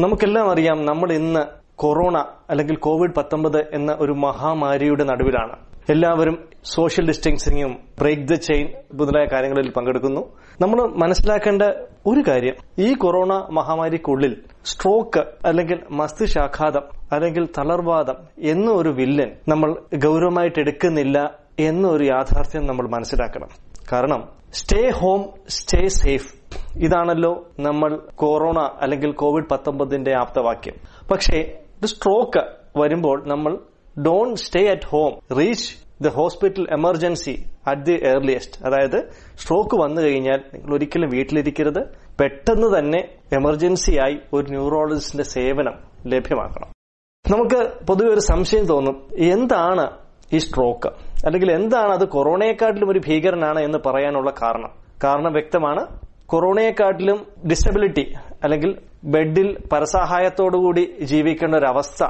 നമുക്കെല്ലാം അറിയാം നമ്മൾ ഇന്ന് കൊറോണ അല്ലെങ്കിൽ കോവിഡ് പത്തൊമ്പത് എന്ന ഒരു മഹാമാരിയുടെ നടുവിലാണ്. എല്ലാവരും സോഷ്യൽ ഡിസ്റ്റൻസിങ്ങും ബ്രേക്ക് ദ ചെയിൻ മുതലായ കാര്യങ്ങളിൽ പങ്കെടുക്കുന്നു. നമ്മൾ മനസ്സിലാക്കേണ്ട ഒരു കാര്യം ഈ കൊറോണ മഹാമാരിക്കുള്ളിൽ സ്ട്രോക്ക് അല്ലെങ്കിൽ മസ്തിഷ്കാഘാതം അല്ലെങ്കിൽ തളർവാദം എന്ന ഒരു വില്ലൻ നമ്മൾ ഗൗരവമായിട്ട് എടുക്കുന്നില്ല എന്നൊരു യാഥാർത്ഥ്യം നമ്മൾ മനസ്സിലാക്കണം. കാരണം സ്റ്റേ ഹോം സ്റ്റേ സേഫ് ഇതാണല്ലോ നമ്മൾ കൊറോണ അല്ലെങ്കിൽ കോവിഡ് പത്തൊമ്പതിന്റെ ആപ്തവാക്യം. പക്ഷേ സ്ട്രോക്ക് വരുമ്പോൾ നമ്മൾ don't stay at home reach the hospital emergency at the earliest അതായത് സ്ട്രോക്ക് വന്നു കഴിഞ്ഞാൽ നിങ്ങൾ ഒരിക്കലും വീട്ടിലിരിക്കരുത്. പെട്ടെന്ന് തന്നെ എമർജൻസിയായി ഒരു ന്യൂറോളജിസ്റ്റിന്റെ സേവനം ലഭ്യമാക്കണം. നമുക്ക് പൊതുവെ ഒരു സംശയം തോന്നും എന്താണ് ഈ സ്ട്രോക്ക് അല്ലെങ്കിൽ എന്താണ് അത് കൊറോണയെക്കാട്ടിലും ഒരു ഭീകരനാണ് എന്ന് പറയാനുള്ള കാരണം? കാരണം വ്യക്തമാണ് കൊറോണയെക്കാട്ടിലും ഡിസബിലിറ്റി അല്ലെങ്കിൽ ബെഡിൽ പരസഹായത്തോടുകൂടി ജീവിക്കേണ്ട ഒരു അവസ്ഥ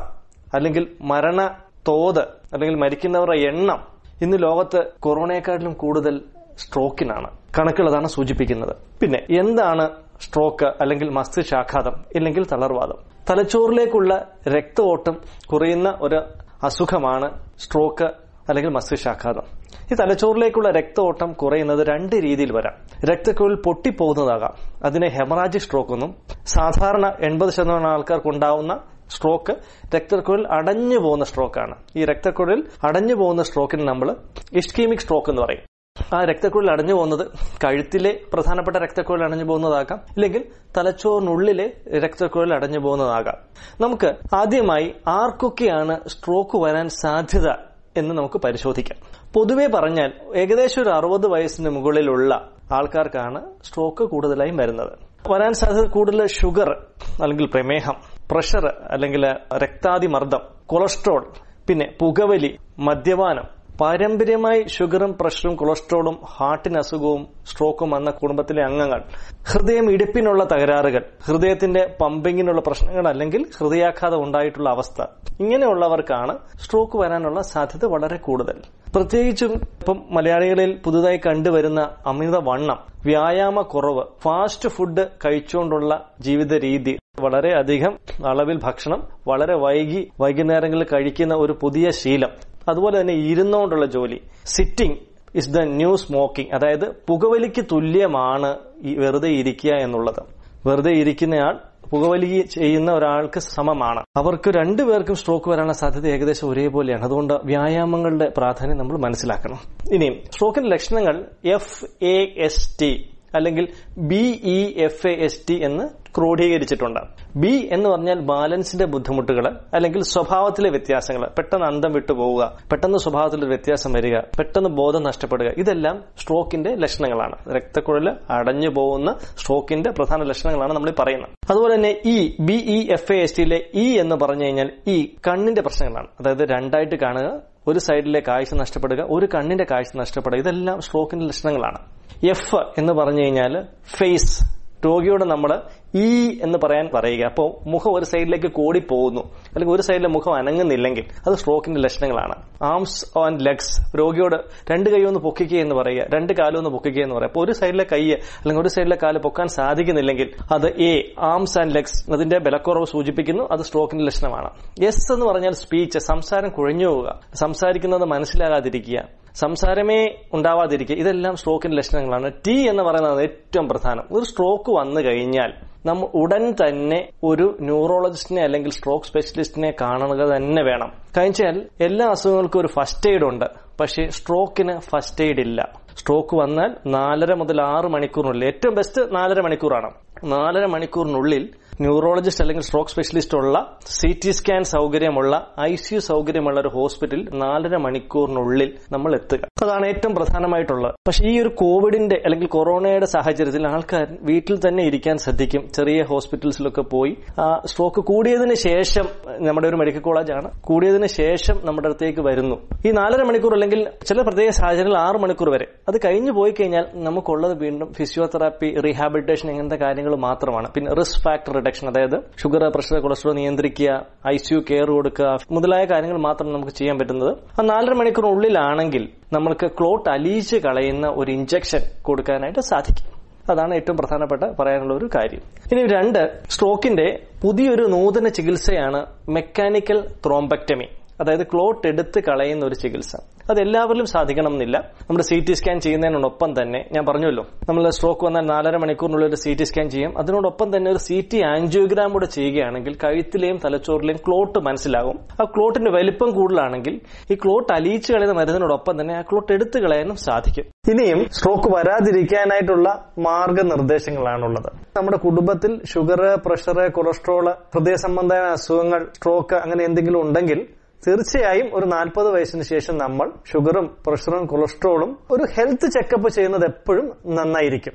അല്ലെങ്കിൽ മരണ തോത് അല്ലെങ്കിൽ മരിക്കുന്നവരുടെ എണ്ണം ഇന്ന് ലോകത്ത് കൊറോണയെക്കാട്ടിലും കൂടുതൽ സ്ട്രോക്കിനാണ്. കണക്കുള്ളതാണ് സൂചിപ്പിക്കുന്നത്. പിന്നെ എന്താണ് സ്ട്രോക്ക് അല്ലെങ്കിൽ മസ്തിഷ്കാഘാതം ഇല്ലെങ്കിൽ തളർവാദം? തലച്ചോറിലേക്കുള്ള രക്തഓട്ടം കുറയുന്ന ഒരു അസുഖമാണ് സ്ട്രോക്ക് അല്ലെങ്കിൽ മസ്തിഷ്കാഘാതം. ഈ തലച്ചോറിലേക്കുള്ള രക്തഓട്ടം കുറയുന്നത് രണ്ട് രീതിയിൽ വരാം. രക്തക്കുഴൽ പൊട്ടിപ്പോകുന്നതാകാം. അതിനെ ഹെമറാജിക് സ്ട്രോക്ക് എന്നും സാധാരണ എൺപത് ശതമാനം ആൾക്കാർക്ക് ഉണ്ടാവുന്ന സ്ട്രോക്ക് രക്തക്കുഴൽ അടഞ്ഞു പോകുന്ന സ്ട്രോക്കാണ്. ഈ രക്തക്കുഴൽ അടഞ്ഞു പോകുന്ന സ്ട്രോക്കിന് നമ്മൾ ഇഷ്കീമിക് സ്ട്രോക്ക് എന്ന് പറയും. ആ രക്തക്കുഴൽ അടഞ്ഞു പോകുന്നത് കഴുത്തിലെ പ്രധാനപ്പെട്ട രക്തക്കുഴൽ അടഞ്ഞു പോകുന്നതാകാം ഇല്ലെങ്കിൽ തലച്ചോറിനുള്ളിലെ രക്തക്കുഴൽ അടഞ്ഞു പോകുന്നതാകാം. നമുക്ക് ആദ്യമായി ആർക്കൊക്കെയാണ് സ്ട്രോക്ക് വരാൻ സാധ്യത എന്ന് നമുക്ക് പരിശോധിക്കാം. പൊതുവെ പറഞ്ഞാൽ ഏകദേശം ഒരു അറുപത് വയസ്സിന് മുകളിലുള്ള ആൾക്കാർക്കാണ് സ്ട്രോക്ക് കൂടുതലായും വരുന്നത്. വരാൻ സാധ്യത കൂടുതൽ ഷുഗർ അല്ലെങ്കിൽ പ്രമേഹം പ്രഷർ അല്ലെങ്കിൽ രക്താതിമർദ്ദം കൊളസ്ട്രോൾ പിന്നെ പുകവലി മദ്യപാനം പാരമ്പര്യമായി ഷുഗറും പ്രഷറും കൊളസ്ട്രോളും ഹാർട്ടിന് അസുഖവും സ്ട്രോക്കും വന്ന കുടുംബത്തിലെ അംഗങ്ങൾ ഹൃദയം ഇടിപ്പിനുള്ള തകരാറുകൾ ഹൃദയത്തിന്റെ പമ്പിങ്ങിനുള്ള പ്രശ്നങ്ങൾ അല്ലെങ്കിൽ ഹൃദയാഘാതം ഉണ്ടായിട്ടുള്ള അവസ്ഥ ഇങ്ങനെയുള്ളവർക്കാണ് സ്ട്രോക്ക് വരാനുള്ള സാധ്യത വളരെ കൂടുതൽ. പ്രത്യേകിച്ചും ഇപ്പം മലയാളികളിൽ പുതുതായി കണ്ടുവരുന്ന അമിത വണ്ണം വ്യായാമ കുറവ് ഫാസ്റ്റ് ഫുഡ് കഴിച്ചുകൊണ്ടുള്ള ജീവിത രീതി വളരെയധികം അളവിൽ ഭക്ഷണം വളരെ വൈകി വൈകുന്നേരങ്ങളിൽ കഴിക്കുന്ന ഒരു പുതിയ ശീലം അതുപോലെ തന്നെ ഇരുന്നുകൊണ്ടുള്ള ജോലി. Sitting is the new smoking അതായത് പുകവലിക്ക് തുല്യമാണ് ഈ വെറുതെ ഇരിക്കുക എന്നുള്ളത്. വെറുതെ ഇരിക്കുന്നയാൾ പുകവലി ചെയ്യുന്ന ഒരാൾക്ക് സമമാണ്. അവർക്ക് രണ്ടുപേർക്കും സ്ട്രോക്ക് വരാനുള്ള സാധ്യത ഏകദേശം ഒരേപോലെയാണ്. അതുകൊണ്ട് വ്യായാമങ്ങളുടെ പ്രാധാന്യം നമ്മൾ മനസ്സിലാക്കണം. ഇനിയും സ്ട്രോക്കിന്റെ ലക്ഷണങ്ങൾ എഫ് എ എസ് ടി അല്ലെങ്കിൽ B E F A S T എന്ന് ക്രോഡീകരിച്ചിട്ടുണ്ട്. ബി എന്ന് പറഞ്ഞാൽ ബാലൻസിന്റെ ബുദ്ധിമുട്ടുകൾ അല്ലെങ്കിൽ സ്വഭാവത്തിലെ വ്യത്യാസങ്ങൾ പെട്ടെന്ന് അന്തം വിട്ടു പോവുക പെട്ടെന്ന് സ്വഭാവത്തിൽ വ്യത്യാസം വരിക പെട്ടെന്ന് ബോധം നഷ്ടപ്പെടുക. ഇതെല്ലാം സ്ട്രോക്കിന്റെ ലക്ഷണങ്ങളാണ്. രക്തക്കുഴൽ അടഞ്ഞു പോകുന്ന സ്ട്രോക്കിന്റെ പ്രധാന ലക്ഷണങ്ങളാണ് നമ്മൾ പറയുന്നത്. അതുപോലെ തന്നെ E B E F A S ടിയിലെ E എന്ന് പറഞ്ഞു കഴിഞ്ഞാൽ ഈ കണ്ണിന്റെ പ്രശ്നങ്ങളാണ്. അതായത് രണ്ടായിട്ട് കാണുക ഒരു സൈഡിലെ കാഴ്ച നഷ്ടപ്പെടുക ഒരു കണ്ണിന്റെ കാഴ്ച നഷ്ടപ്പെടുക ഇതെല്ലാം സ്ട്രോക്കിന്റെ ലക്ഷണങ്ങളാണ്. എഫ് എന്ന് പറഞ്ഞു കഴിഞ്ഞാൽ ഫേസ് രോഗിയോട് നമ്മൾ ഈ എന്ന് പറയാൻ പറയുക. അപ്പോൾ മുഖം ഒരു സൈഡിലേക്ക് കൂടി പോകുന്നു അല്ലെങ്കിൽ ഒരു സൈഡിലെ മുഖം അനങ്ങുന്നില്ലെങ്കിൽ അത് സ്ട്രോക്കിന്റെ ലക്ഷണങ്ങളാണ്. ആംസ് ആൻഡ് ലെഗ്സ് രോഗിയോട് രണ്ട് കൈ ഒന്ന് പൊക്കിക്കുക എന്ന് പറയുക. രണ്ട് കാലം ഒന്ന് പൊക്കിക്കുക എന്ന് പറയുക. അപ്പോൾ ഒരു സൈഡിലെ കൈ അല്ലെങ്കിൽ ഒരു സൈഡിലെ കാൽ പൊക്കാൻ സാധിക്കുന്നില്ലെങ്കിൽ അത് എ ആംസ് ആൻഡ് ലെഗ്സ് അതിന്റെ ബലക്കുറവ് സൂചിപ്പിക്കുന്നു. അത് സ്ട്രോക്കിന്റെ ലക്ഷണമാണ്. എസ് എന്ന് പറഞ്ഞാൽ സ്പീച്ച് സംസാരം കുഴഞ്ഞു പോവുക. സംസാരിക്കുന്നത് മനസ്സിലാകാതിരിക്കുക. സംസാരമേ ഉണ്ടാവാതിരിക്കുക ഇതെല്ലാം സ്ട്രോക്കിന്റെ ലക്ഷണങ്ങളാണ്. ടി എന്ന് പറയുന്നത് ഏറ്റവും പ്രധാനം. ഒരു സ്ട്രോക്ക് വന്നു കഴിഞ്ഞാൽ നമ്മൾ ഉടൻ തന്നെ ഒരു ന്യൂറോളജിസ്റ്റിനെ അല്ലെങ്കിൽ സ്ട്രോക്ക് സ്പെഷ്യലിസ്റ്റിനെ കാണുക തന്നെ വേണം. കഴിഞ്ഞാൽ എല്ലാ അസുഖങ്ങൾക്കും ഒരു ഫസ്റ്റ് എയ്ഡ് ഉണ്ട്. പക്ഷേ സ്ട്രോക്കിന് ഫസ്റ്റ് എയ്ഡ് ഇല്ല. സ്ട്രോക്ക് വന്നാൽ നാലര മുതൽ ആറ് മണിക്കൂറിനുള്ളിൽ ഏറ്റവും ബെസ്റ്റ് നാലര മണിക്കൂറാണ്. നാലര മണിക്കൂറിനുള്ളിൽ ന്യൂറോളജിസ്റ്റ് അല്ലെങ്കിൽ സ്ട്രോക്ക് സ്പെഷ്യലിസ്റ്റ് ഉള്ള സി ടി സ്കാൻ സൗകര്യമുള്ള ഐ സി യു സൗകര്യമുള്ള ഒരു ഹോസ്പിറ്റലിൽ നാലര മണിക്കൂറിനുള്ളിൽ നമ്മൾ എത്തുക. അതാണ് ഏറ്റവും പ്രധാനമായിട്ടുള്ളത്. പക്ഷേ ഈ ഒരു കോവിഡിന്റെ അല്ലെങ്കിൽ കൊറോണയുടെ സാഹചര്യത്തിൽ ആൾക്കാർ വീട്ടിൽ തന്നെ ഇരിക്കാൻ ശ്രദ്ധിക്കും. ചെറിയ ഹോസ്പിറ്റൽസിലൊക്കെ പോയി. ആ സ്ട്രോക്ക് കൂടിയതിന് ശേഷം നമ്മുടെ ഒരു മെഡിക്കൽ കോളേജാണ് കൂടിയതിന് ശേഷം നമ്മുടെ അടുത്തേക്ക് വരുന്നു. ഈ നാലര മണിക്കൂർ അല്ലെങ്കിൽ ചില പ്രത്യേക സാഹചര്യങ്ങളിൽ ആറ് മണിക്കൂർ വരെ. അത് കഴിഞ്ഞു പോയി കഴിഞ്ഞാൽ നമുക്കുള്ളത് വീണ്ടും ഫിസിയോതെറാപ്പി റീഹാബിലിറ്റേഷൻ ഇങ്ങനത്തെ കാര്യങ്ങൾ മാത്രമാണ്. പിന്നെ റിസ്ക് ഫാക്ടർ റിഡക്ഷൻ അതായത് ഷുഗർ പ്രഷർ കൊളസ്ട്രോൾ നിയന്ത്രിക്കുക ഐ സി യു കെയർ കൊടുക്കുക മുതലായ കാര്യങ്ങൾ മാത്രം നമുക്ക് ചെയ്യാൻ പറ്റുന്നത്. ആ നാലര മണിക്കൂറിനുള്ളിലാണെങ്കിൽ നമ്മൾക്ക് ക്ലോട്ട് അലിയിച്ച് കളയുന്ന ഒരു ഇഞ്ചക്ഷൻ കൊടുക്കാനായിട്ട് സാധിക്കും. അതാണ് ഏറ്റവും പ്രധാനപ്പെട്ട പറയാനുള്ള ഒരു കാര്യം. ഇനി രണ്ട് സ്ട്രോക്കിന്റെ പുതിയൊരു നൂതന ചികിത്സയാണ് മെക്കാനിക്കൽ ത്രോംബക്ടമി അതായത് ക്ലോട്ട് എടുത്ത് കളയുന്ന ഒരു ചികിത്സ. അത് എല്ലാവരിലും സാധിക്കണം എന്നില്ല നമ്മുടെ സി ടി സ്കാൻ ചെയ്യുന്നതിനോടൊപ്പം തന്നെ ഞാൻ പറഞ്ഞല്ലോ നമ്മൾ സ്ട്രോക്ക് വന്നാൽ നാലര മണിക്കൂറിനുള്ളിൽ ഒരു സി ടി സ്കാൻ ചെയ്യും. അതിനോടൊപ്പം തന്നെ ഒരു സി ടി ആൻജിയോഗ്രാം കൂടെ ചെയ്യുകയാണെങ്കിൽ കഴുത്തിലെയും തലച്ചോറിലെയും ക്ലോട്ട് മനസ്സിലാകും. ആ ക്ലോട്ടിന്റെ വലിപ്പം കൂടുതലാണെങ്കിൽ ഈ ക്ലോട്ട് അലിയിച്ചു കളയുന്ന മരുന്നിനോടൊപ്പം തന്നെ ആ ക്ലോട്ട് എടുത്തു കളയാനും സാധിക്കും. ഇനിയും സ്ട്രോക്ക് വരാതിരിക്കാനായിട്ടുള്ള മാർഗനിർദ്ദേശങ്ങളാണുള്ളത്. നമ്മുടെ കുടുംബത്തിൽ ഷുഗർ പ്രഷർ കൊളസ്ട്രോൾ ഹൃദയ സംബന്ധമായ അസുഖങ്ങൾ സ്ട്രോക്ക് അങ്ങനെ എന്തെങ്കിലും ഉണ്ടെങ്കിൽ തീർച്ചയായും ഒരു നാൽപ്പത് വയസ്സിന് ശേഷം നമ്മൾ ഷുഗറും പ്രഷറും കൊളസ്ട്രോളും ഒരു ഹെൽത്ത് ചെക്കപ്പ് ചെയ്യുന്നത് എപ്പോഴും നന്നായിരിക്കും.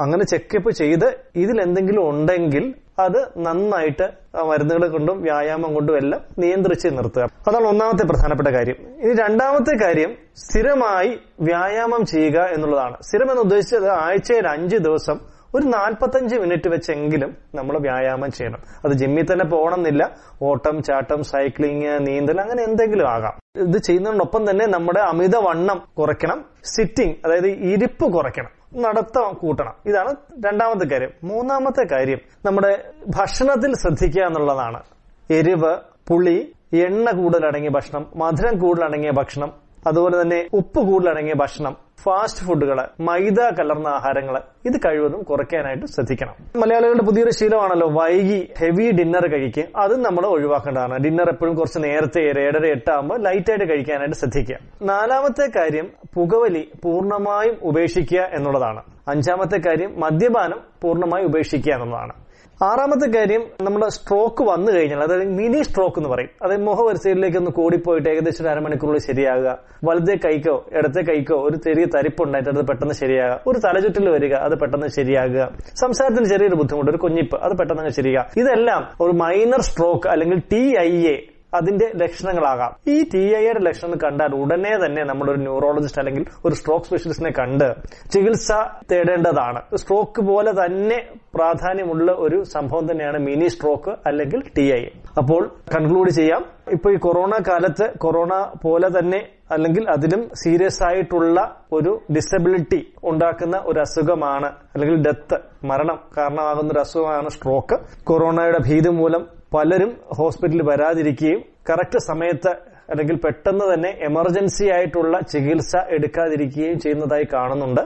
അങ്ങനെ ചെക്കപ്പ് ചെയ്ത് ഇതിൽ എന്തെങ്കിലും ഉണ്ടെങ്കിൽ അത് നന്നായിട്ട് മരുന്നുകൾ കൊണ്ടും വ്യായാമം കൊണ്ടും എല്ലാം നിയന്ത്രിച്ച് നിർത്തുക. അതാണ് ഒന്നാമത്തെ പ്രധാനപ്പെട്ട കാര്യം. ഇനി രണ്ടാമത്തെ കാര്യം സ്ഥിരമായി വ്യായാമം ചെയ്യുക എന്നുള്ളതാണ്. സ്ഥിരം എന്ന് ഉദ്ദേശിച്ചത് ആഴ്ചയിൽ അഞ്ച് ദിവസം ഒരു നാൽപ്പത്തഞ്ച് മിനിറ്റ് വെച്ചെങ്കിലും നമ്മൾ വ്യായാമം ചെയ്യണം. അത് ജിമ്മിൽ തന്നെ പോകണമെന്നില്ല. ഓട്ടം ചാട്ടം സൈക്ലിങ് നീന്തൽ അങ്ങനെ എന്തെങ്കിലും ആകാം. ഇത് ചെയ്യുന്നതിനൊപ്പം തന്നെ നമ്മുടെ അമിതവണ്ണം കുറയ്ക്കണം. സിറ്റിംഗ് അതായത് ഇരിപ്പ് കുറയ്ക്കണം. നടത്തം കൂട്ടണം. ഇതാണ് രണ്ടാമത്തെ കാര്യം. മൂന്നാമത്തെ കാര്യം നമ്മുടെ ഭക്ഷണത്തിൽ ശ്രദ്ധിക്കുക എന്നുള്ളതാണ്. എരിവ് പുളി എണ്ണ കൂടുതലടങ്ങിയ ഭക്ഷണം മധുരം കൂടുതലടങ്ങിയ ഭക്ഷണം അതുപോലെ തന്നെ ഉപ്പ് കൂടുതലടങ്ങിയ ഭക്ഷണം ഫാസ്റ്റ് ഫുഡുകൾ മൈദ കലർന്ന ആഹാരങ്ങൾ ഇത് കഴിവതും കുറയ്ക്കാനായിട്ട് ശ്രദ്ധിക്കണം. മലയാളികളുടെ പുതിയൊരു ശീലമാണല്ലോ വൈകി ഹെവി ഡിന്നർ കഴിക്കുക അതും നമ്മൾ ഒഴിവാക്കേണ്ടതാണ്. ഡിന്നർ എപ്പോഴും കുറച്ച് നേരത്തെ ഏഴര എട്ടാകുമ്പോൾ ലൈറ്റായിട്ട് കഴിക്കാനായിട്ട് ശ്രദ്ധിക്കുക. നാലാമത്തെ കാര്യം പുകവലി പൂർണമായും ഉപേക്ഷിക്കുക എന്നുള്ളതാണ്. അഞ്ചാമത്തെ കാര്യം മദ്യപാനം പൂർണമായും ഉപേക്ഷിക്കുക എന്നുള്ളതാണ്. ആറാമത്തെ കാര്യം നമ്മുടെ സ്ട്രോക്ക് വന്നു കഴിഞ്ഞാൽ അതായത് മിനി സ്ട്രോക്ക് എന്ന് പറയും. അതായത് മുഖവരിസയിലേക്ക് ഒന്ന് കൂടിപ്പോയിട്ട് ഏകദേശം ഒരു അരമണിക്കൂറിൽ ശരിയാകുക. വലുതേ കൈക്കോ ഇടത്തെ കൈക്കോ ഒരു ചെറിയ തരിപ്പുണ്ടായിട്ട് അത് പെട്ടെന്ന് ശരിയാകുക. ഒരു തലചുറ്റിൽ വരിക അത് പെട്ടെന്ന് ശരിയാകുക. സംസാരത്തിന് ചെറിയൊരു ബുദ്ധിമുട്ട് ഒരു കുഞ്ഞിപ്പ് അത് പെട്ടെന്ന് ശരിയാകുക. ഇതെല്ലാം ഒരു മൈനർ സ്ട്രോക്ക് അല്ലെങ്കിൽ ടി ഐ എ അതിന്റെ ലക്ഷണങ്ങളാകാം. ഈ ടി ഐയുടെ ലക്ഷണം കണ്ടാൽ ഉടനെ തന്നെ നമ്മൾ ഒരു ന്യൂറോളജിസ്റ്റ് അല്ലെങ്കിൽ ഒരു സ്ട്രോക്ക് സ്പെഷ്യലിസ്റ്റിനെ കണ്ട് ചികിത്സ തേടേണ്ടതാണ്. സ്ട്രോക്ക് പോലെ തന്നെ പ്രാധാന്യമുള്ള ഒരു സംഭവം തന്നെയാണ് മിനി സ്ട്രോക്ക് അല്ലെങ്കിൽ ടി ഐ അപ്പോൾ കൺക്ലൂഡ് ചെയ്യാം. ഇപ്പൊ ഈ കൊറോണ കാലത്ത് കൊറോണ പോലെ തന്നെ അല്ലെങ്കിൽ അതിലും സീരിയസ് ആയിട്ടുള്ള ഒരു ഡിസബിലിറ്റി ഉണ്ടാക്കുന്ന ഒരു അസുഖമാണ് അല്ലെങ്കിൽ ഡെത്ത് മരണം കാരണമാകുന്ന ഒരു അസുഖമാണ് സ്ട്രോക്ക് കൊറോണയുടെ ഭീതി മൂലം പലരും ഹോസ്പിറ്റലിൽ വരാതിരിക്കുകയും കറക്റ്റ് സമയത്ത് അല്ലെങ്കിൽ പെട്ടെന്ന് തന്നെ എമർജൻസി ആയിട്ടുള്ള ചികിത്സ എടുക്കാതിരിക്കുകയും ചെയ്യുന്നതായി കാണുന്നുണ്ട്.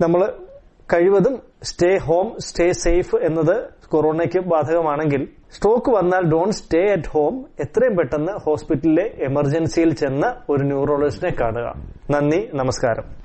നമ്മൾ കഴിവതും സ്റ്റേ ഹോം സ്റ്റേ സേഫ് എന്നത് കൊറോണയ്ക്ക് ബാധകമാണെങ്കിൽ സ്ട്രോക്ക് വന്നാൽ ഡോണ്ട് സ്റ്റേ അറ്റ് ഹോം. എത്രയും പെട്ടെന്ന് ഹോസ്പിറ്റലിലെ എമർജൻസിയിൽ ചെന്ന് ഒരു ന്യൂറോളജിസ്റ്റിനെ കാണുക. നന്ദി നമസ്കാരം.